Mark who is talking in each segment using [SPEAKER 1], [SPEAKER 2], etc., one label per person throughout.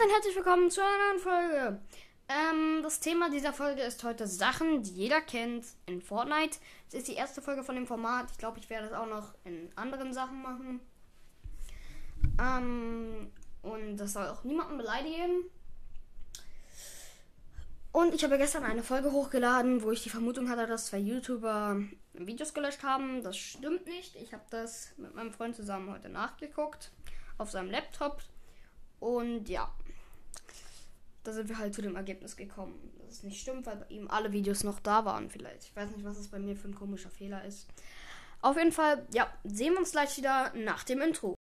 [SPEAKER 1] dann herzlich willkommen zu einer neuen Folge. Ähm, das Thema dieser Folge ist heute Sachen, die jeder kennt in Fortnite. Es ist die erste Folge von dem Format. Ich glaube, ich werde es auch noch in anderen Sachen machen. Ähm, und das soll auch niemanden beleidigen. Und ich habe gestern eine Folge hochgeladen, wo ich die Vermutung hatte, dass zwei YouTuber Videos gelöscht haben. Das stimmt nicht. Ich habe das mit meinem Freund zusammen heute nachgeguckt auf seinem Laptop. Und ja, da sind wir halt zu dem Ergebnis gekommen, dass es nicht stimmt, weil bei ihm alle Videos noch da waren vielleicht. Ich weiß nicht, was das bei mir für ein komischer Fehler ist. Auf jeden Fall, ja, sehen wir uns gleich wieder nach dem Intro.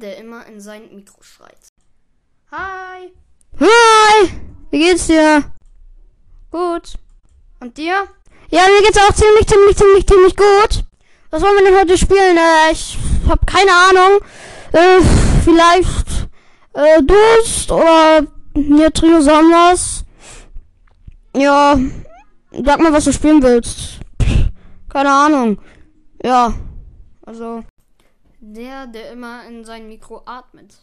[SPEAKER 1] Der, immer in sein Mikro schreit. Hi.
[SPEAKER 2] Hi, wie geht's dir?
[SPEAKER 1] Gut. Und dir?
[SPEAKER 2] Ja, mir geht's auch ziemlich, ziemlich, ziemlich, ziemlich gut. Was wollen wir denn heute spielen? Äh, ich hab keine Ahnung. Äh, vielleicht äh, Durst oder hier Trio Sammlers. Ja, sag mal, was du spielen willst. Pff, keine Ahnung. Ja, also.
[SPEAKER 1] Der, der immer in sein Mikro atmet.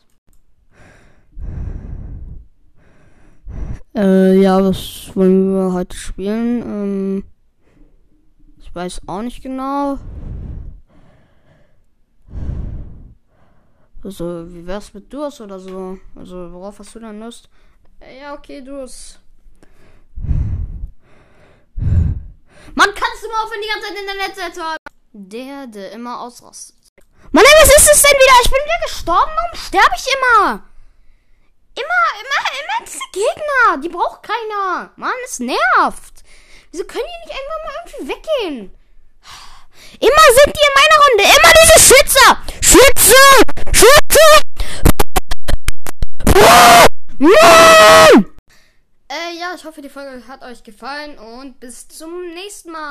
[SPEAKER 2] Äh, ja, was wollen wir heute spielen? Ähm, ich weiß auch nicht genau. Also, wie wär's mit Durst oder so? Also, worauf hast du denn Lust?
[SPEAKER 1] Äh, Ja, okay, du hast. Mann, kannst du mal aufhören, die ganze Zeit in der haben? Der, der immer ausrastet.
[SPEAKER 2] Mann, was ist es denn wieder? Ich bin wieder gestorben. Warum sterbe ich immer?
[SPEAKER 1] Immer, immer, immer diese Gegner. Die braucht keiner. Mann, es nervt. Wieso können die nicht irgendwann mal irgendwie weggehen?
[SPEAKER 2] Immer sind die in meiner Runde. Immer diese Schützer. Schütze. Schütze.
[SPEAKER 1] Äh, ja, ich hoffe, die Folge hat euch gefallen und bis zum nächsten Mal.